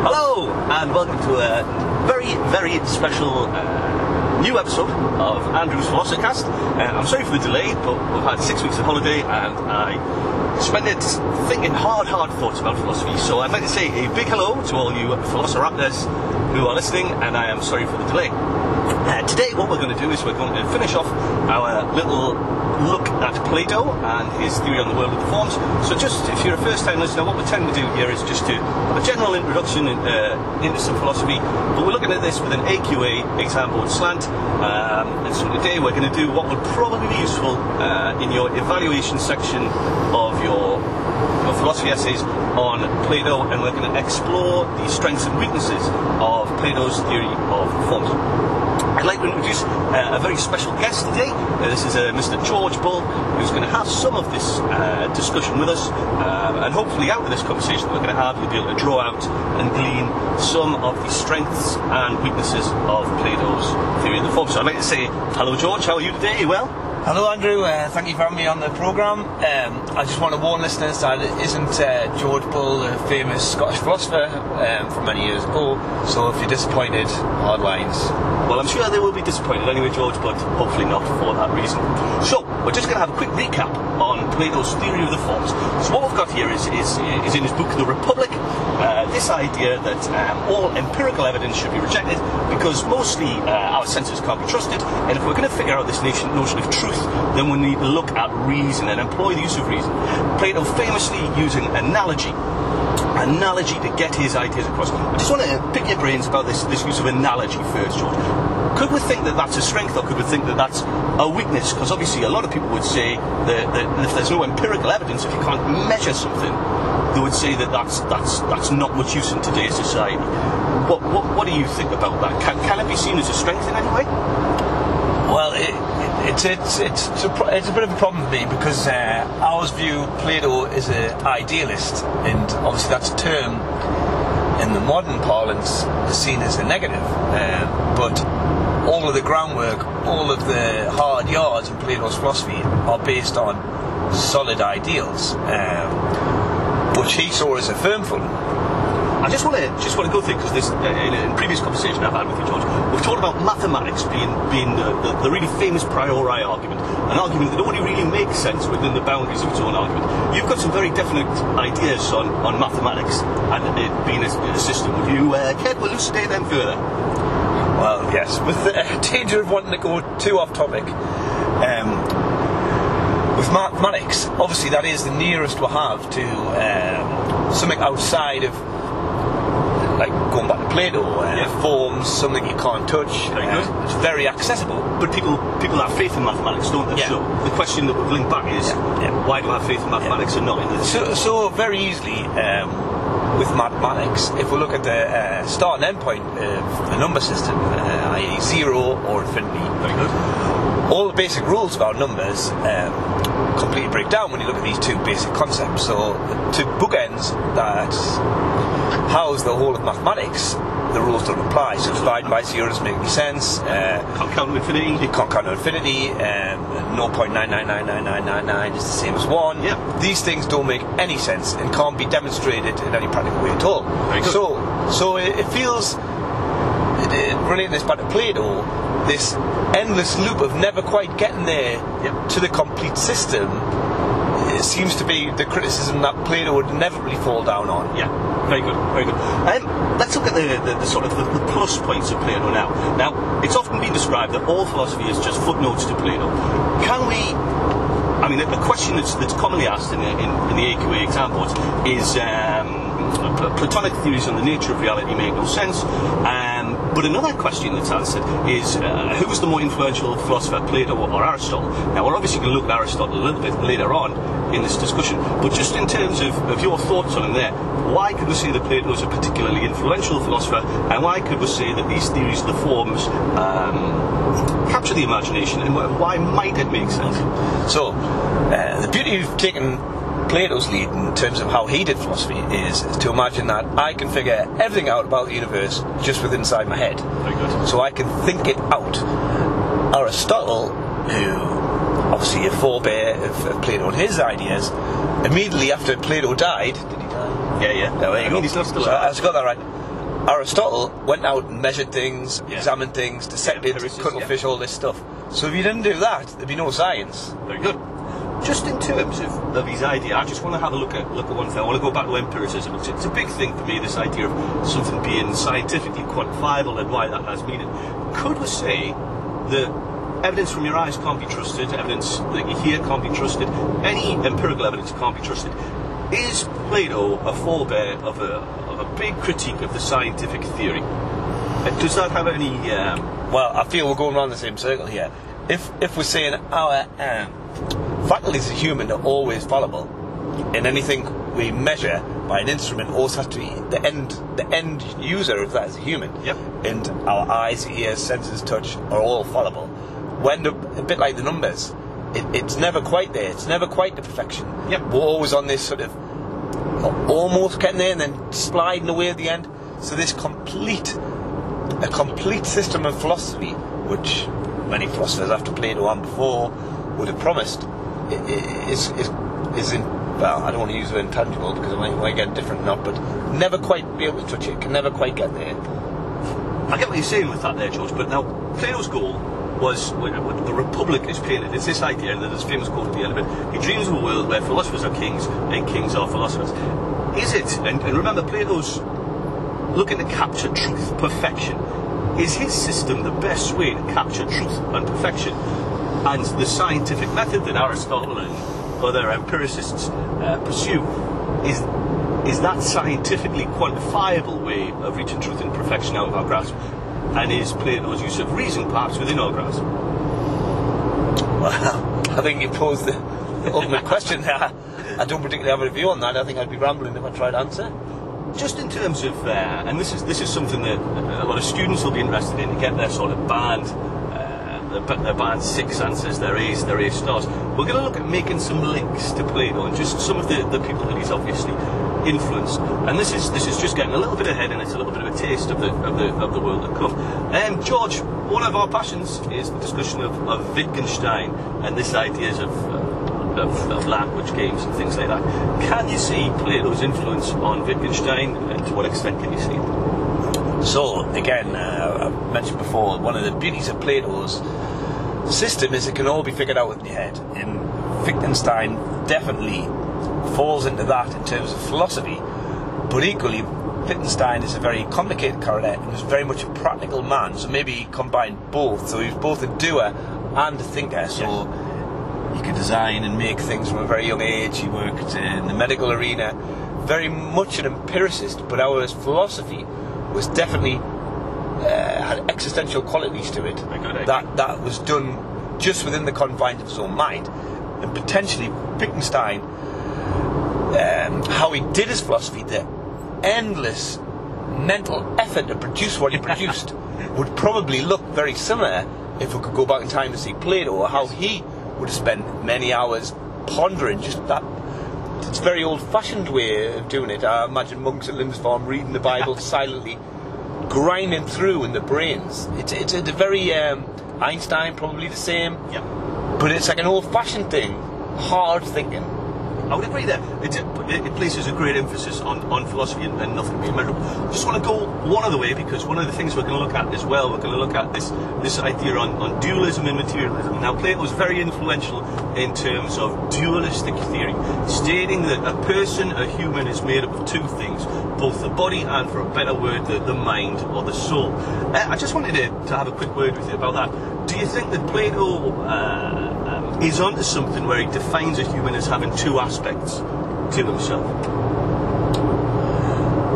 Hello, and welcome to a very, very special uh, new episode of Andrew's Philosophercast. Uh, I'm sorry for the delay, but we've had six weeks of holiday and I spent it thinking hard, hard thoughts about philosophy. So I'd like to say a big hello to all you Velociraptors who are listening, and I am sorry for the delay. Uh, today, what we're going to do is we're going to finish off our little look at Plato and his theory on the world of the forms. So, just if you're a first-time listener, what we tend to do here is just to have a general introduction in, uh, into some philosophy. But we're looking at this with an AQA exam board slant. Um, and so today we're going to do what would probably be useful uh, in your evaluation section of your philosophy essays on Plato, and we're going to explore the strengths and weaknesses of Plato's theory of forms. I'd like to introduce uh, a very special guest today. Uh, this is uh, Mr. George Bull, who's going to have some of this uh, discussion with us, um, and hopefully, out of this conversation that we're going to have, you'll be able to draw out and glean some of the strengths and weaknesses of Plato's theory of the form. So I'd like to say hello, George. How are you today? You well? Hello, Andrew. Uh, thank you for having me on the programme. Um, I just want to warn listeners that it isn't uh, George Bull, a famous Scottish philosopher um, from many years ago. So if you're disappointed, hard lines. Well, I'm sure they will be disappointed anyway, George, but hopefully not for that reason. So, we're just going to have a quick recap on Plato's theory of the forms. So, what we've got here is, is, is in his book, The Republic, uh, this idea that um, all empirical evidence should be rejected because mostly uh, our senses can't be trusted, and if we're going to figure out this notion, notion of truth, then we need to look at reason and employ the use of reason. Plato famously using analogy analogy to get his ideas across. I just want to pick your brains about this, this use of analogy first, George. Could we think that that's a strength or could we think that that's a weakness? Because obviously a lot of people would say that, that if there's no empirical evidence, if you can't measure something, they would say that that's, that's, that's not much use in today's society. What, what, what do you think about that? Can, can it be seen as a strength in any way? Well, it, it's it's it's it's a, it's a bit of a problem for me because uh, view Plato as an idealist, and obviously that's a term in the modern parlance is seen as a negative. Uh, but all of the groundwork, all of the hard yards in Plato's philosophy are based on solid ideals, um, which he saw as a firm for them. I just want to just want to go through because this uh, in a previous conversation I've had with you, George, we've talked about mathematics being being the, the, the really famous priori argument, an argument that only really makes sense within the boundaries of its own argument. You've got some very definite ideas on, on mathematics and it being a, a system. Would you uh, care to elucidate them further? Well, yes, with the danger of wanting to go too off topic. Um, with mathematics, obviously that is the nearest we have to um, something outside of like going back to Plato, uh, Yeah. forms, something you can't touch. Very uh, good. It's very accessible. But people people have faith in mathematics, don't they? Yeah. So the question that we've linked back is Yeah, yeah. why do I have faith in mathematics and not in this? So, so very easily um, with mathematics, if we look at the uh, start and end point of a number system, uh, i.e., zero or infinity, Very good. all the basic rules about numbers um, completely break down when you look at these two basic concepts. So, to bookends that house the whole of mathematics, the rules don't apply. So, dividing by zero doesn't make any sense. Uh, Can't count to infinity. you can't count to infinity. Um, 0.99999999 is the same as 1. Yeah. These things don't make any sense and can't be demonstrated in any practical way at all. Very good. So, so it, it feels, relating this back to Plato, this endless loop of never quite getting there Yep. to the complete system it seems to be the criticism that Plato would inevitably fall down on. Yeah, very good, very good. Um, let's look at the, the, the sort of the, the plus points of Plato now. Now, it's often been described that all philosophy is just footnotes to Plato. Can we? I mean, the, the question that's, that's commonly asked in in, in the AQA exam boards is um, Platonic theories on the nature of reality make no sense. Um, but another question that's answered is uh, who was the more influential philosopher, Plato or Aristotle? Now, we're obviously going to look at Aristotle a little bit later on in this discussion, but just in terms of, of your thoughts on him there, why could we say that Plato was a particularly influential philosopher, and why could we say that these theories of the forms um, capture the imagination, and why might it make sense? So, uh, the beauty of taking Plato's lead in terms of how he did philosophy is, is to imagine that I can figure everything out about the universe just within inside my head. Very good. So I can think it out. Aristotle, who obviously a forebear of, of Plato and his ideas, immediately after Plato died, did he die? Yeah, yeah. There you I go. mean, he's not still So alive. I got that right. Aristotle went out and measured things, Yeah. examined things, dissected, empiricist, cuttlefish, all this stuff. So if you didn't do that, there'd be no science. Very good. Just in terms of, of his idea, I just want to have a look at look at one thing. I want to go back to empiricism. It's, it's a big thing for me. This idea of something being scientifically quantifiable and why that has meaning. Could we say that evidence from your eyes can't be trusted, evidence that you hear can't be trusted, any empirical evidence can't be trusted? Is Plato a forebear of a, of a big critique of the scientific theory? Does that have any? Um, Well, I feel we're going around the same circle here. If if we're saying our um, faculties as human are always fallible, in anything we measure by an instrument always has to be the end the end user of that is a human. Yep. And our eyes, ears, senses, touch are all fallible. When the, a bit like the numbers, it, it's never quite there. It's never quite the perfection. Yep. We're always on this sort of almost getting there and then sliding away at the end. So this complete a complete system of philosophy, which many philosophers after Plato and before would have promised, is is is in. Well, I don't want to use the intangible because I might, get different knot, but never quite be able to touch it. Can never quite get there. I get what you're saying with that there, George, but now Plato's goal was the Republic is painted. It's this idea that there's famous quote at the end of it. He dreams of a world where philosophers are kings and kings are philosophers. Is it? And, and remember, Plato's looking to capture truth, perfection. Is his system the best way to capture truth and perfection? And the scientific method that Aristotle and other empiricists uh, pursue is is that scientifically quantifiable way of reaching truth and perfection out of our grasp? And is Plato's use of reason perhaps within our grasp? Well, I think you posed the, ultimate question there. I don't particularly have a view on that. I think I'd be rambling if I tried to answer. Just in terms of, uh, and this is this is something that a lot of students will be interested in to get their sort of band, their six answers, their A's, their stars. We're going to look at making some links to Plato and just some of the, the people that he's obviously influenced. And this is this is just getting a little bit ahead, and it's a little bit of a taste of the of the of the world to come. Um, George, one of our passions is the discussion of, of Wittgenstein and this ideas of. Of, of language games and things like that. Can you see Plato's influence on Wittgenstein, and to what extent can you see it? So, again, uh, I've mentioned before, one of the beauties of Plato's system is it can all be figured out in your head. And Wittgenstein definitely falls into that in terms of philosophy, but equally, Wittgenstein is a very complicated character and is very much a practical man, so maybe he combined both. So he's both a doer and a thinker. So he could design and make things from a very young age. He worked in the medical arena, very much an empiricist, but our philosophy was definitely uh, had existential qualities to it. I got it. That that was done just within the confines of his own mind, and potentially Wittgenstein, um, how he did his philosophy, the endless mental effort to produce what he produced, would probably look very similar if we could go back in time to see Plato, or how he would have spent many hours pondering just that. It's a very old-fashioned way of doing it. I imagine monks at Lindisfarne reading the Bible silently, grinding through in the brains. It's it's a very um, Einstein probably the same, Yeah. but it's like an old-fashioned thing, hard thinking. I would agree there. It, it, places a great emphasis on, on philosophy and, and nothing being measurable. I just want to go one other way because one of the things we're going to look at as well, we're going to look at this this idea on, on dualism and materialism. Now, Plato was very influential in terms of dualistic theory, stating that a person, a human, is made up of two things, both the body and, for a better word, the, the mind or the soul. Uh, I just wanted to, to have a quick word with you about that. Do you think that Plato uh, is onto something where he defines a human as having two aspects to himself?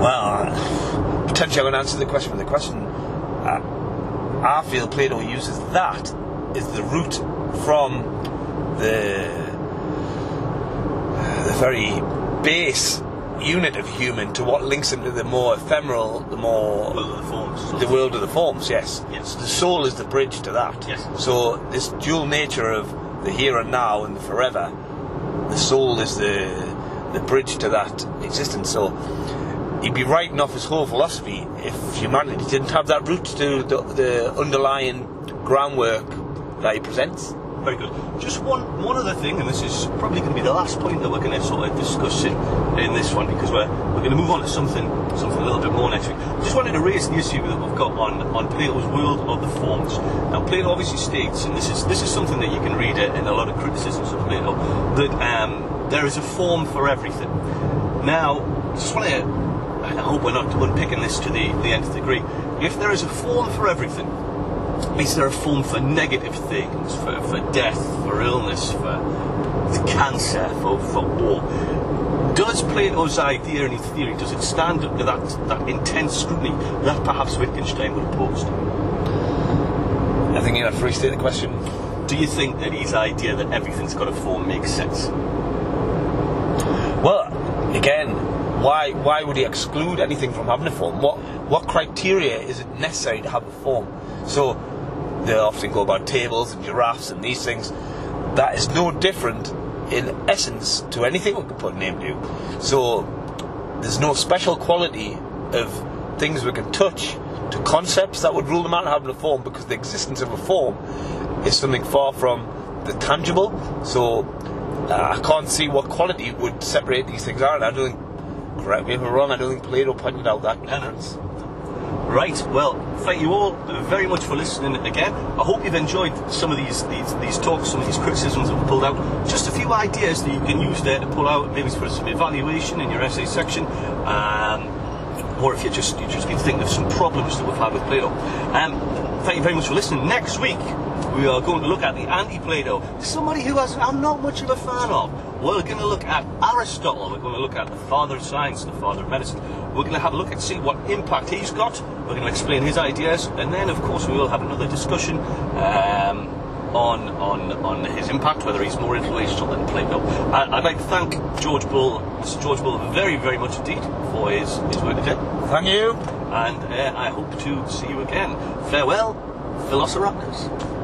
Well, potentially I'm going to answer the question with the question. Uh, I feel Plato uses that as the root from the the very base unit of human to what links him to the more ephemeral, the more Well, the forms. the world of the forms, yes. Yes. So the soul is the bridge to that. Yes. So this dual nature of the here and now and the forever, the soul is the the bridge to that existence. So he'd be writing off his whole philosophy if humanity didn't have that root to the, the underlying groundwork that he presents. Very good. Just one one other thing, and this is probably going to be the last point that we're going to sort of discuss in, in this one because we're we're going to move on to something something a little bit more next week. Just wanted to raise the issue that we've got on on Plato's World of the Forms. Now, Plato obviously states, and this is this is something that you can read it in a lot of criticisms of Plato, that um, there is a form for everything. Now, just want to, I hope we're not unpicking this to the the nth degree. If there is a form for everything, is there a form for negative things, for, for death, for illness, for cancer, for, for war? Does Plato's idea and his theory, does it stand up to that, that intense scrutiny that perhaps Wittgenstein would have posed? I think you have to restate the question. Do you think that his idea that everything's got a form makes sense? Well, again, why why would he exclude anything from having a form? What what criteria is it necessary to have a form? So they often go about tables and giraffes and these things. That is no different in essence to anything we can put a name to. So there's no special quality of things we can touch to concepts that would rule them out having a form because the existence of a form is something far from the tangible. So uh, I can't see what quality would separate these things out. I don't think, correct me if I'm wrong, I don't think Plato pointed out that difference. Right. Well, thank you all very much for listening again. I hope you've enjoyed some of these these, these talks, some of these criticisms that we pulled out. Just a few ideas that you can use there to pull out, maybe for some evaluation in your essay section. Um, or if you just you just been thinking of some problems that we've had with Plato. Um, thank you very much for listening. Next week we are going to look at the anti-Plato, somebody who has, I'm not much of a fan of. We're going to look at Aristotle. We're going to look at the father of science, the father of medicine. We're going to have a look and see what impact he's got. We're going to explain his ideas, and then, of course, we will have another discussion. Um, on, on, on his impact, whether he's more influential than Plato. I, I'd like to thank George Bull, Mr. George Bull, very, very much indeed for his, his work today. Thank you. And uh, I hope to see you again. Farewell, Velociraptors.